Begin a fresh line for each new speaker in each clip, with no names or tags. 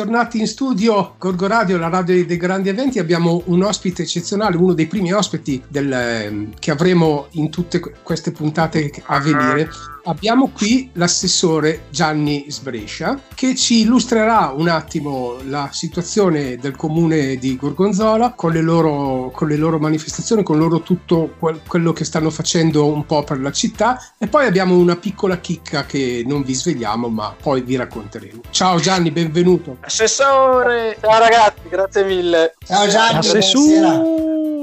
ritornati in studio, Gorgo Radio, la radio dei grandi eventi, abbiamo un ospite eccezionale, uno dei primi ospiti del, ehm, che avremo in tutte queste puntate a venire. Abbiamo qui l'assessore Gianni Sbrescia che ci illustrerà un attimo la situazione del comune di Gorgonzola con le loro, con le loro manifestazioni, con loro tutto quel, quello che stanno facendo un po' per la città e poi abbiamo una piccola chicca che non vi svegliamo ma poi vi racconteremo. Ciao Gianni, benvenuto.
Assessore! Ciao ragazzi, grazie mille.
Ciao Gianni,
Assessore!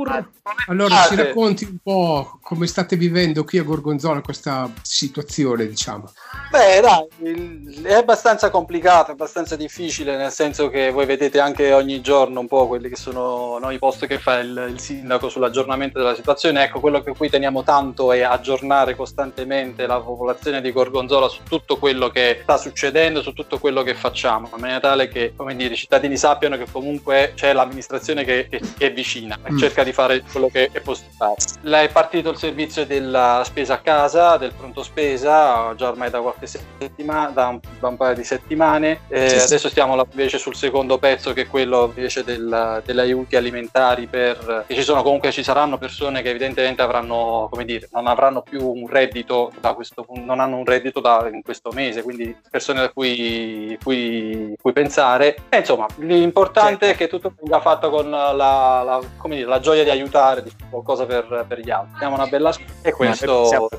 Allora, ci racconti un po' come state vivendo qui a Gorgonzola questa situazione, diciamo?
Beh, dai, è abbastanza complicato, è abbastanza difficile, nel senso che voi vedete anche ogni giorno un po' quelli che sono no, i post che fa il, il, sindaco sull'aggiornamento della situazione. Ecco, quello che qui teniamo tanto è aggiornare costantemente la popolazione di Gorgonzola su tutto quello che sta succedendo, su tutto quello che facciamo, in maniera tale che, come dire, i cittadini sappiano che comunque c'è l'amministrazione che, che, che è vicina e mm. cerca di fare quello che è possibile. È partito il servizio della spesa a casa, del pronto spesa, già ormai da qualche settimana, da un, da un paio di settimane. Eh, sì, sì. Adesso stiamo invece sul secondo pezzo che è quello invece del, degli aiuti alimentari per... che ci sono comunque, ci saranno persone che evidentemente avranno, come dire, non avranno più un reddito da questo non hanno un reddito da, in questo mese, quindi persone da cui, cui, cui pensare. E insomma, l'importante certo. è che tutto venga fatto con la, la, dire, la gioia di aiutare fare di qualcosa per, per gli altri. Abbiamo una bella scuola e questo siamo,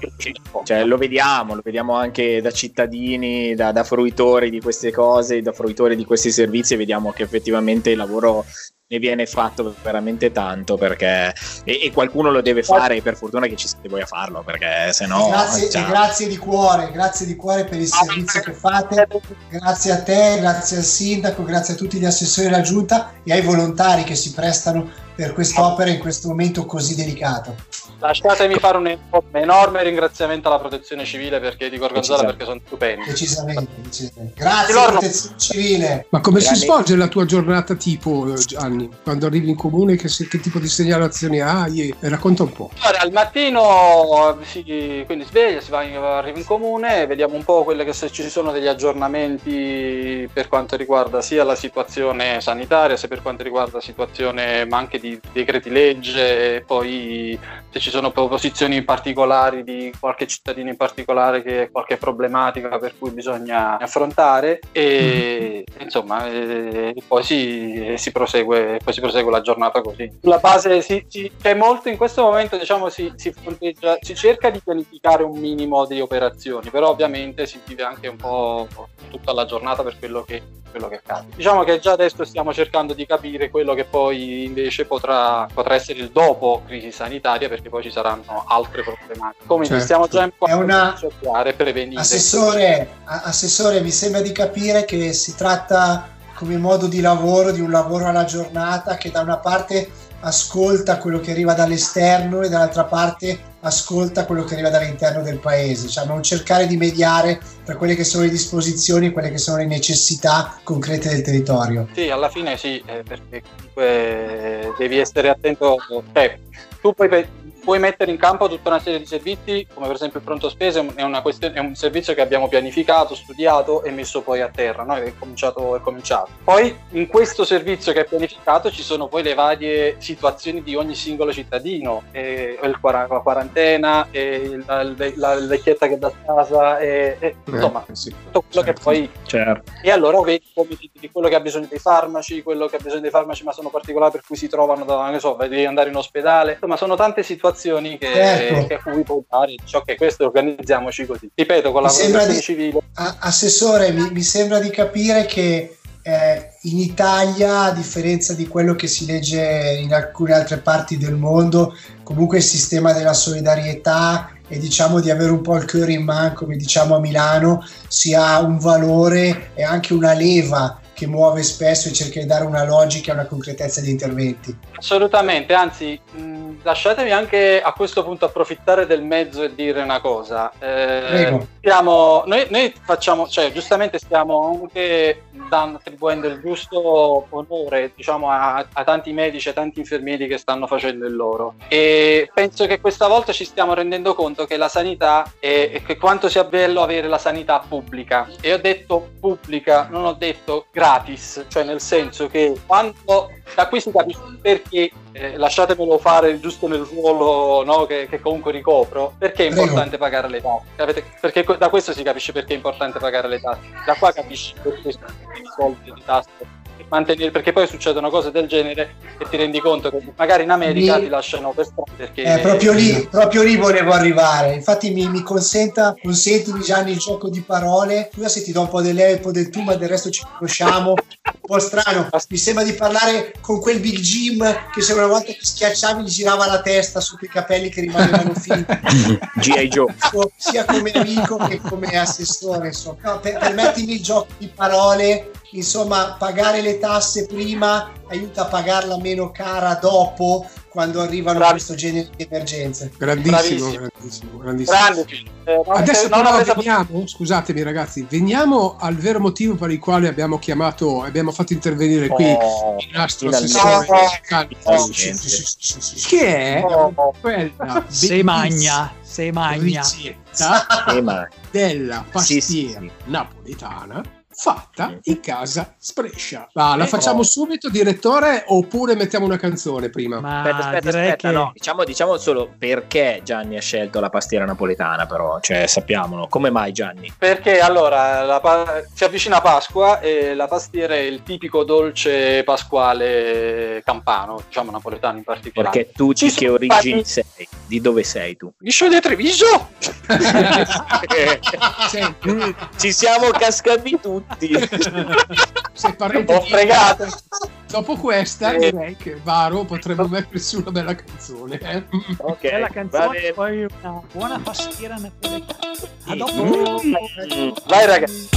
cioè, lo vediamo, lo vediamo anche da cittadini, da, da fruitori di queste cose, da fruitori di questi servizi e vediamo che effettivamente il lavoro ne viene fatto veramente tanto perché e, e, qualcuno lo deve fare per fortuna che ci siete voi a farlo perché se no
grazie, cioè... grazie di cuore grazie di cuore per il servizio che fate. Grazie a te grazie al sindaco grazie a tutti gli assessori della giunta e ai volontari che si prestano per quest'opera in questo momento così delicato
Lasciatemi fare un enorme ringraziamento alla protezione civile perché di Gorgonzola perché sono stupendi.
Decisamente, decisamente. Grazie Loro... protezione civile.
Ma come Grandi. si svolge la tua giornata tipo, Gianni? Quando arrivi in comune, che, che tipo di segnalazioni hai? Racconta un po'.
Allora, al mattino si, quindi sveglia, si va in, arriva in comune, vediamo un po' quelle che se ci sono degli aggiornamenti per quanto riguarda sia la situazione sanitaria, sia per quanto riguarda la situazione ma anche di decreti legge e poi se ci sono posizioni particolari di qualche cittadino in particolare che ha qualche problematica per cui bisogna affrontare e mm-hmm. insomma e, poi, si, si prosegue, poi si prosegue la giornata così. Sulla base si, si, c'è molto in questo momento diciamo si, si, fronteggia, si cerca di pianificare un minimo di operazioni, però ovviamente si vive anche un po' tutta la giornata per quello che quello che accade. Diciamo che già adesso stiamo cercando di capire quello che poi invece potrà, potrà essere il dopo crisi sanitaria, perché poi ci saranno altre problematiche. Come certo. stiamo già imparando
una... cercare prevenire. Assessore, assessore, mi sembra di capire che si tratta come modo di lavoro, di un lavoro alla giornata che da una parte ascolta quello che arriva dall'esterno e dall'altra parte ascolta quello che arriva dall'interno del paese, cioè non cercare di mediare tra quelle che sono le disposizioni quelle che sono le necessità concrete del territorio.
Sì, alla fine sì, eh, perché comunque devi essere attento, cioè, tu puoi puoi mettere in campo tutta una serie di servizi, come per esempio il pronto spese, è, è un servizio che abbiamo pianificato, studiato e messo poi a terra, no? è, cominciato, è cominciato. Poi in questo servizio che è pianificato ci sono poi le varie situazioni di ogni singolo cittadino, eh, il, la quarantena, eh, la, la, la, vecchietta che da casa, eh, eh, insomma, sì, tutto quello certo, che poi... Certo. E allora vedi come di quello che ha bisogno dei farmaci, quello che ha bisogno dei farmaci ma sono particolari per cui si trovano, da, non so, devi andare in ospedale, insomma sono tante situazioni che, certo. che a cui può dare, ciò che questo organizziamoci così. Ripeto, con la protezione di, civile.
Assessore, mi, mi, sembra di capire che eh, in Italia, a differenza di quello che si legge in alcune altre parti del mondo, comunque il sistema della solidarietà e diciamo di avere un po' il cuore in mano, come diciamo a Milano, sia un valore e anche una leva che muove spesso e cerca di dare una logica e una concretezza di interventi.
Assolutamente, anzi, mh, lasciatemi anche a questo punto approfittare del mezzo e dire una cosa. Eh, stiamo, noi, noi, facciamo, cioè, giustamente stiamo anche dando, attribuendo il giusto onore diciamo, a, a, tanti medici, a tanti infermieri che stanno facendo il loro. E penso che questa volta ci stiamo rendendo conto che la sanità è, che quanto sia bello avere la sanità pubblica. E ho detto pubblica, non ho detto gratis, cioè nel senso che quando da qui si capisce perché eh, lasciatemelo fare giusto nel ruolo no, che, che, comunque ricopro perché è importante Prego. pagare le tasse perché da questo si capisce perché è importante pagare le tasse. Da qua capisci perché sono i soldi di tasse mantenere, perché poi succedono cose del genere e ti rendi conto che magari in America mi... ti lasciano per strada. Perché...
Eh, proprio, lì, proprio lì volevo arrivare. Infatti mi, mi consenta, consentimi Gianni il gioco di parole. Scusa se ti do un po' dell'e, un po' del tu, ma del resto ci conosciamo. un po' strano. Mi sembra di parlare con quel Big Jim che se una volta che schiacciavi gli girava la testa su quei capelli che rimanevano finti.
G.I. Joe.
Sia come amico che come assessore. Insomma. No, per, permettimi il gioco di parole insomma pagare le tasse prima aiuta a pagarla meno cara dopo quando arrivano Bravi. questo genere di emergenze.
Grandissimo, grandissimo, grandissimo. Eh, Adesso però presa... veniamo, scusatemi ragazzi, veniamo al vero motivo per il quale abbiamo chiamato, abbiamo fatto intervenire qui oh, il nostro assessore oh, che è? Oh,
quella se magna, se magna.
della pastiera sì, sì. napoletana fatta in casa Sprescia. Ah, la facciamo subito, direttore, oppure mettiamo una canzone prima?
Ma aspetta, aspetta, aspetta, che... no. Diciamo, diciamo, solo perché Gianni ha scelto la pastiera napoletana, però, cioè sappiamolo. Come mai Gianni?
Perché allora pa- si avvicina Pasqua e la pastiera è il tipico dolce pasquale campano, diciamo napoletano in particolare.
Perché tu di che origini sei? Di dove sei tu?
Io sono di Treviso!
Ci siamo cascati tutti tutti.
Sei parente Ho fregato. Dopo questa eh. direi che Varo potrebbe mettere su una bella canzone. Eh?
Ok. Bella canzone, poi una buona pastiera napoletana. A dopo. Mm.
Vai ragazzi.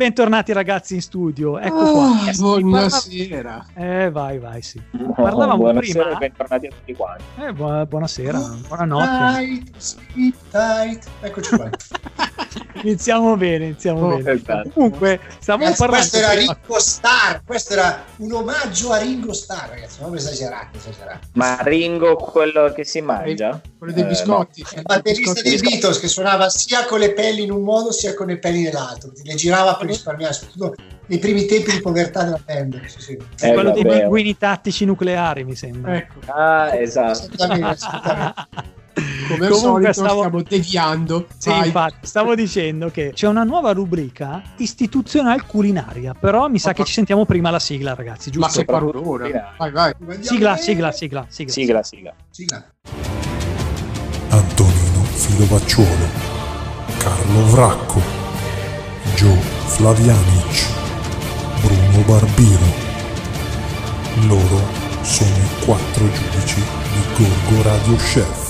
Bentornati ragazzi in studio, ecco oh,
qua. Buonasera.
Parla... Eh, vai, vai, sì. Parlavamo buonasera prima.
bentornati a tutti quanti.
Eh, buona, buonasera, buonanotte.
Tight, sweet, tight. Eccoci qua.
iniziamo bene, iniziamo oh, bene. Esatto. Comunque, stavamo
ragazzi,
parlando.
Questo era Ringo Starr, questo era un omaggio a Ringo Starr, ragazzi. Non esagerate, esagerate.
Ma Ringo, quello che si mangia?
Quello dei biscotti.
Eh, no. Il batterista dei Beatles che suonava sia con le pelli in un modo sia con le pelli nell'altro. Le girava per risparmiare, soprattutto nei primi tempi di povertà della band. Sì, sì.
È eh, quello vabbè. dei pinguini tattici nucleari, mi sembra.
Ecco. Ah, esatto. Assolutamente, assolutamente.
Come al solito stavo... stiamo deviando.
Sì, infatti, stavo dicendo che c'è una nuova rubrica istituzionale culinaria, però mi sa che ci sentiamo prima la sigla, ragazzi, giusto?
Ma se parlo ora. Vai, vai.
Sigla, sigla, sigla, sigla.
Sigla, sigla. sigla.
Antonino Filovacciuolo, Carlo Vracco, Gio Flavianic, Bruno Barbiro. Loro sono i quattro giudici di Gorgo Radio Chef.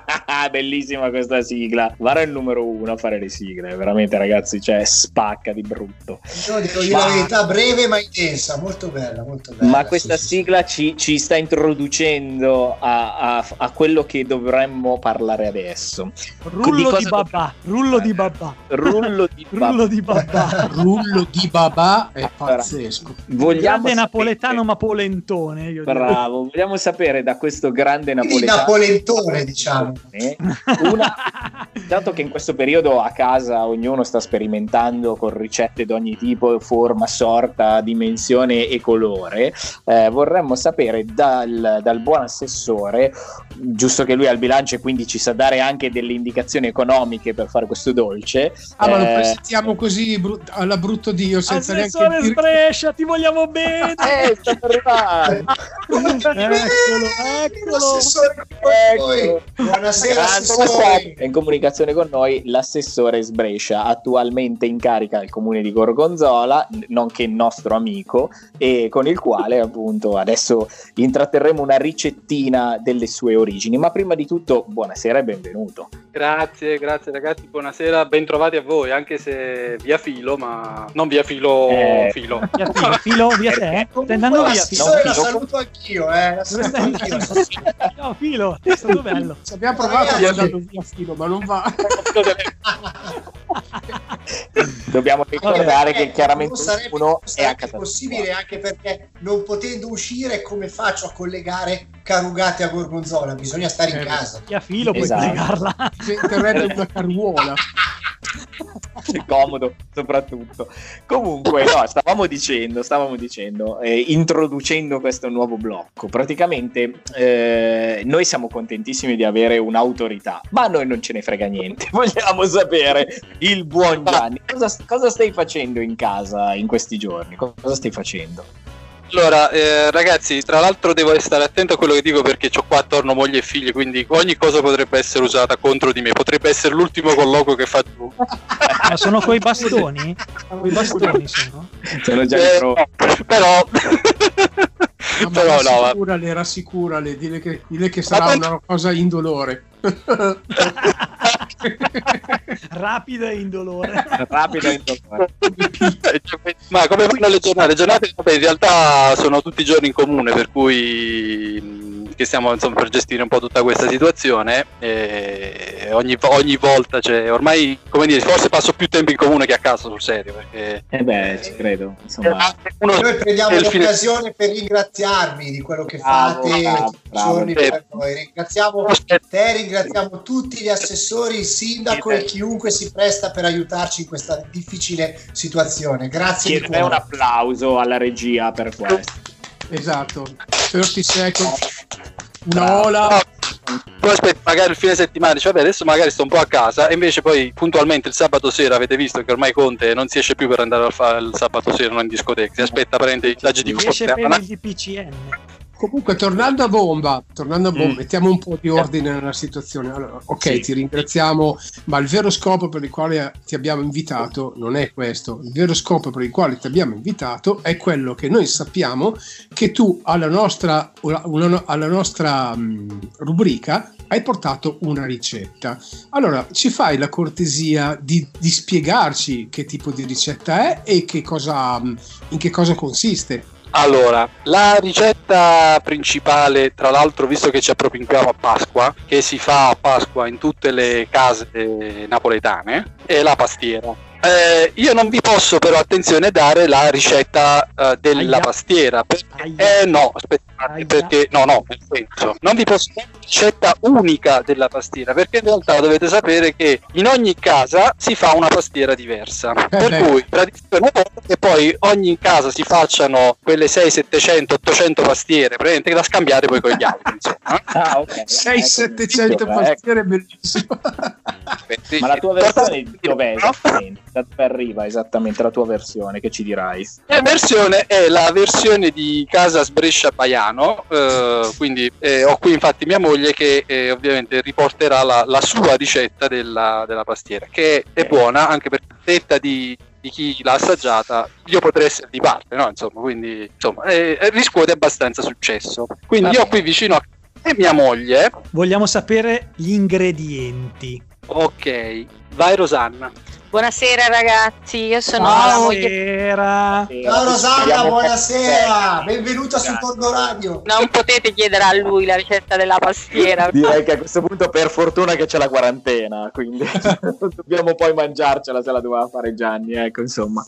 Bellissima questa sigla. Varo è il numero uno a fare le sigle, veramente ragazzi, cioè spacca di brutto.
Io dico io ma... la verità, breve ma intensa, molto bella, molto bella.
Ma questa sì, sigla sì. Ci, ci, sta introducendo a, a, a, quello che dovremmo parlare adesso.
Rullo di, di babà, rullo di babà.
Rullo di babà.
rullo di babà.
rullo di babà è pazzesco.
Vogliamo grande sapere... napoletano ma polentone.
Bravo, dico. vogliamo sapere da questo grande napoletano.
Napolentone, diciamo.
Una, dato che in questo periodo a casa ognuno sta sperimentando con ricette di ogni tipo, forma, sorta, dimensione e colore, eh, vorremmo sapere dal, dal, buon assessore, giusto che lui ha il bilancio e quindi ci sa dare anche delle indicazioni economiche per fare questo dolce.
Ah, eh, ma lo eh, presentiamo così brut- alla brutto Dio senza
assessore
neanche
dire... Brescia, ti vogliamo bene!
eh, sta per arrivare!
eccolo, eccolo!
Ecco. Buonasera, assessore. È in comunicazione con noi l'assessore Sbrescia, attualmente in carica al comune di Gorgonzola, nonché nostro amico, e con il quale appunto adesso intratterremo una ricettina delle sue origini. Ma prima di tutto, buonasera e benvenuto.
Grazie, grazie ragazzi, buonasera, bentrovati a voi, anche se via filo, ma non via filo,
eh, filo. Via filo, filo via te? Stai andando via
filo? La saluto anch'io, eh. La saluto anch'io.
No, filo, è stato bello.
Ci abbiamo provato a andare via filo, ma non va.
Dobbiamo ricordare che chiaramente uno è a casa
possibile anche perché non potendo uscire come faccio a collegare Carugate a Gorgonzola? Bisogna stare in eh, casa.
Chi a filo esatto. puoi collegarla.
Diventerebbe una caruola.
comodo soprattutto. Comunque no stavamo dicendo stavamo dicendo eh, introducendo questo nuovo blocco. Praticamente eh, noi siamo contentissimi di avere un'autorità ma a noi non ce ne frega niente. Vogliamo sapere il buon Gianni. Cosa, cosa stai facendo in casa in questi giorni? Cosa stai facendo
allora, eh, ragazzi, tra l'altro devo stare attento a quello che dico perché ho qua attorno moglie e figli, quindi ogni cosa potrebbe essere usata contro di me. Potrebbe essere l'ultimo colloquio che fa tu.
Ma sono quei bastoni? Quei bastoni sono?
Sono già eh, no,
però...
No, però rassicurale, no, rassicurale, dile che, dile che sarà una cosa indolore.
rapida e indolore.
rapida e indolore.
Ma come fanno le giornate? Le giornate in realtà sono tutti i giorni in comune, per cui che stiamo insomma, per gestire un po' tutta questa situazione e ogni, ogni volta cioè, ormai come dire forse passo più tempo in comune che a casa sul serio perché
eh beh ci credo insomma
uno, noi prendiamo l'occasione fine... per ringraziarvi di quello che bravo, fate bravo, bravo. giorni per noi ringraziamo te ringraziamo tutti gli assessori il sindaco e chiunque si presta per aiutarci in questa difficile situazione. Grazie
Chiedo un applauso alla regia per questo.
Esatto. 30 seconds. Una ola.
Poi aspetta magari il fine settimana dice vabbè adesso magari sto un po' a casa. E invece poi puntualmente il sabato sera avete visto che ormai Conte non si esce più per andare a fare il sabato sera non in discoteca. Si aspetta prende la GDQ
si esce per il DPCM
Comunque, tornando a bomba, tornando a bomba, mm. mettiamo un po' di ordine nella situazione. Allora, ok, sì. ti ringraziamo, ma il vero scopo per il quale ti abbiamo invitato non è questo. Il vero scopo per il quale ti abbiamo invitato è quello che noi sappiamo che tu alla nostra, alla nostra um, rubrica hai portato una ricetta. Allora, ci fai la cortesia di, di spiegarci che tipo di ricetta è e che cosa, in che cosa consiste?
Allora, la ricetta principale, tra l'altro, visto che ci appropinquiamo a Pasqua, che si fa a Pasqua in tutte le case napoletane, è la pastiera. Eh, io non vi posso però, attenzione, dare la ricetta uh, della Aia. pastiera. Perché, eh, no, aspettate, perché no, no, nel senso, non vi posso dare la ricetta unica della pastiera, perché in realtà dovete sapere che in ogni casa si fa una pastiera diversa. Eh per beh. cui tradizione è che poi ogni casa si facciano quelle 6, 700, 800 pastiere, praticamente da scambiare poi con gli altri. Insomma.
Ah, okay. 6, 700 pastiere, bellissimo.
Ma la tua versione dov'è? da dove arriva esattamente la tua versione? Che ci dirai?
La versione è la versione di Casa Sbrescia Baiano. Eh, quindi eh, ho qui infatti mia moglie che eh, ovviamente riporterà la, la sua ricetta della, della, pastiera, che è buona anche per detta di, di chi l'ha assaggiata, io potrei essere di parte, no? Insomma, quindi insomma, eh, riscuote abbastanza successo. Quindi Vabbè. io ho qui vicino a e mia moglie.
Vogliamo sapere gli ingredienti.
Ok, vai Rosanna.
Buonasera ragazzi, io sono
buonasera. la moglie.
Ciao Rosanna, buonasera, benvenuta Grazie. su Cordo Radio.
Non potete chiedere a lui la ricetta della pastiera.
Direi che a questo punto per fortuna che c'è la quarantena, quindi dobbiamo poi mangiarcela se la doveva fare Gianni, ecco insomma.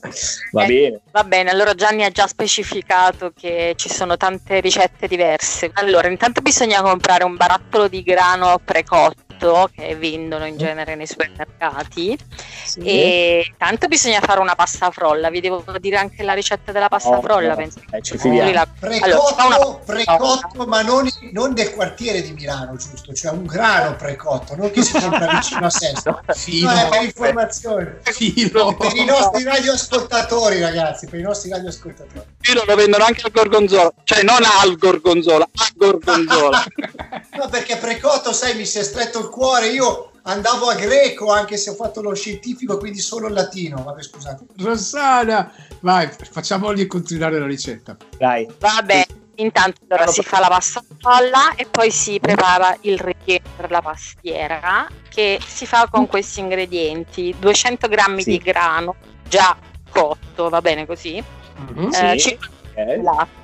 Va eh, bene.
Va bene, allora Gianni ha già specificato che ci sono tante ricette diverse. Allora, intanto bisogna comprare un barattolo di grano precotto lievito che vendono in genere nei supermercati. Sì. E tanto bisogna fare una pasta frolla. Vi devo dire anche la ricetta della pasta oh, frolla. No. Penso
eh, ci la... Precotto, allora, precotto ma non, non, del quartiere di Milano, giusto? Cioè un grano precotto, non che si compra vicino a Sesto. Filo. No, è per informazione. Filo. Per i nostri radioascoltatori, ragazzi, per i nostri radioascoltatori.
Filo lo vendono anche al gorgonzola, cioè non al gorgonzola, a gorgonzola.
no, perché precotto, sai, mi si è stretto il cuore. Io andavo a greco anche se ho fatto lo scientifico, quindi solo il latino. Vabbè, scusate.
Rossana, vai, facciamogli continuare la ricetta.
Dai.
Vabbè. Intanto allora si fa la pasta frolla e poi si prepara il ripieno per la pastiera che si fa con questi ingredienti: 200 g sì. di grano già cotto, va bene così? Mm-hmm, eh, sì. okay. latte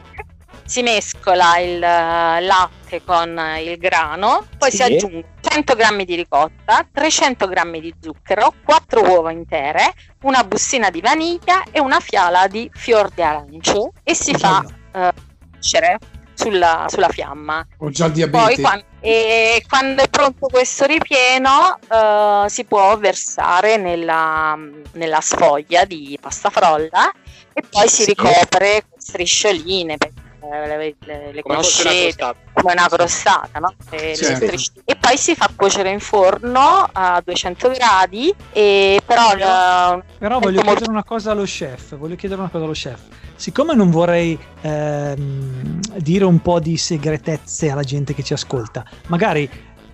si mescola il eh, latte con il grano, poi sì. si aggiungono 100 g di ricotta, 300 g di zucchero, 4 uova intere, una bustina di vaniglia e una fiala di fior di arancio e si fa uh, cuocere sulla, sulla, fiamma.
Ho già il diabete.
Poi quando, e quando è pronto questo ripieno uh, si può versare nella, nella, sfoglia di pasta frolla e poi si ricopre con striscioline le, le, le conoscete come una crostata, no? e, certo. e, poi si fa cuocere in forno a 200 gradi e però,
però, però voglio chiedere una cosa allo chef voglio chiedere una cosa allo chef siccome non vorrei ehm, dire un po' di segretezze alla gente che ci ascolta magari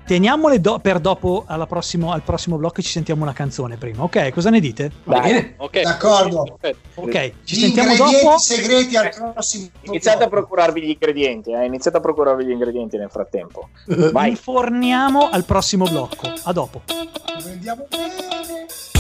Teniamole do- per dopo prossimo, al prossimo blocco ci sentiamo una canzone prima. Ok, cosa ne dite?
Bene, okay. d'accordo.
Ok, ci gli sentiamo dopo.
segreti al prossimo.
Iniziate blocco. a procurarvi gli ingredienti, eh? iniziate a procurarvi gli ingredienti nel frattempo.
Vai. Inforniamo al prossimo blocco. A dopo. Andiamo bene.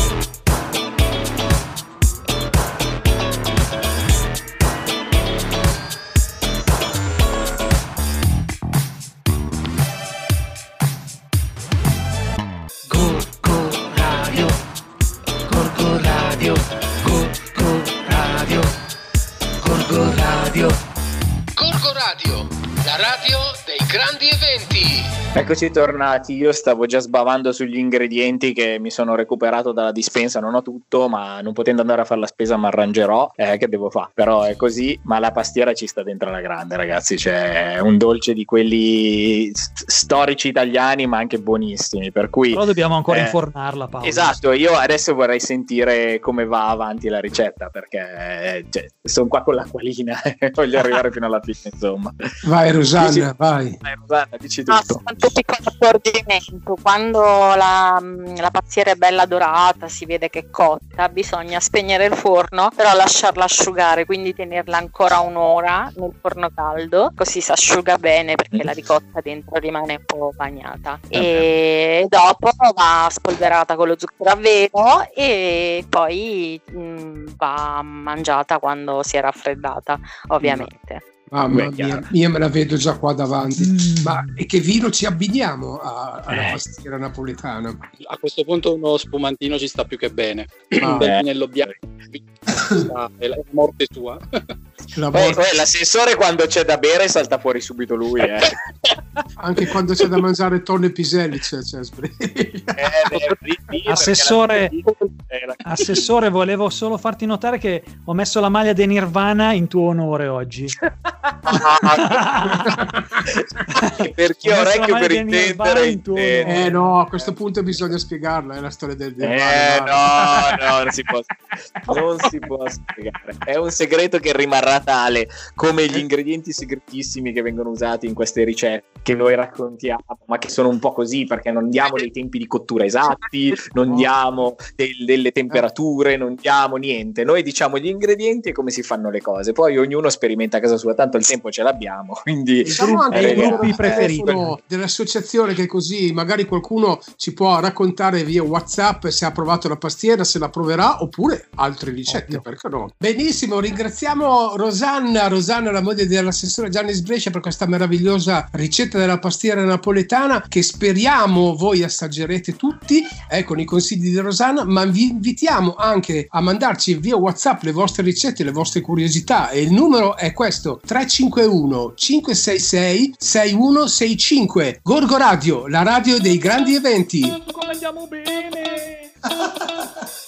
Radio dei grandi eventi.
Eccoci tornati, io stavo già sbavando sugli ingredienti che mi sono recuperato dalla dispensa, non ho tutto, ma non potendo andare a fare la spesa mi arrangerò, eh, che devo fare? Però è così, ma la pastiera ci sta dentro la grande ragazzi, cioè è un dolce di quelli storici italiani ma anche buonissimi, per cui...
Però dobbiamo ancora eh, infornarla Paolo.
Esatto, io adesso vorrei sentire come va avanti la ricetta perché cioè, sono qua con l'acquolina e voglio arrivare fino alla fine insomma.
Vai Rosanna, vai.
Vai Rosanna, dici tutto.
Ah, questo piccolo accorgimento, quando la, la pazziera è bella dorata, si vede che è cotta, bisogna spegnere il forno, però lasciarla asciugare, quindi tenerla ancora un'ora nel forno caldo, così si asciuga bene perché la ricotta dentro rimane un po' bagnata. E dopo va spolverata con lo zucchero a velo e poi mh, mm, va mangiata quando si è raffreddata, ovviamente.
Mamma mia, io me la vedo già qua davanti. Mm. Ma e che vino ci abbiniamo a, alla eh. pastiera napoletana?
A questo punto uno spumantino ci sta più che bene. Ah. Un bel vinello bianco è la morte sua.
La morte. Poi, l'assessore quando c'è da bere salta fuori subito lui. Eh.
Anche quando c'è da mangiare tonno e piselli c'è, c'è
eh, assessore, assessore, volevo solo farti notare che ho messo la maglia di Nirvana in tuo onore oggi.
per chi ho orecchio per intendere
eh no a questo punto bisogna spiegarla è la storia del
eh, no no non si può non si può spiegare. È un segreto che rimarrà tale come gli ingredienti segretissimi che vengono usati in queste ricette che noi raccontiamo ma che sono un po' così perché non diamo dei tempi di cottura esatti non diamo del, delle temperature non diamo niente noi diciamo gli ingredienti e come si fanno le cose poi ognuno sperimenta a casa sua tanto il tempo ce l'abbiamo quindi
diciamo anche i gruppi preferiti dell'associazione che così magari qualcuno ci può raccontare via whatsapp se ha provato la pastiera se provata proverà oppure altre ricette, Ovvio. perché no? Benissimo, ringraziamo Rosanna, Rosanna la moglie dell'assessore Gianni Sbrescia per questa meravigliosa ricetta della pastiera napoletana che speriamo voi assaggerete tutti eh, con i consigli di Rosanna, ma vi invitiamo anche a mandarci via WhatsApp le vostre ricette, le vostre curiosità e il numero è questo 351 566 6165 Gorgo Radio, la radio dei grandi eventi.
Come andiamo bene!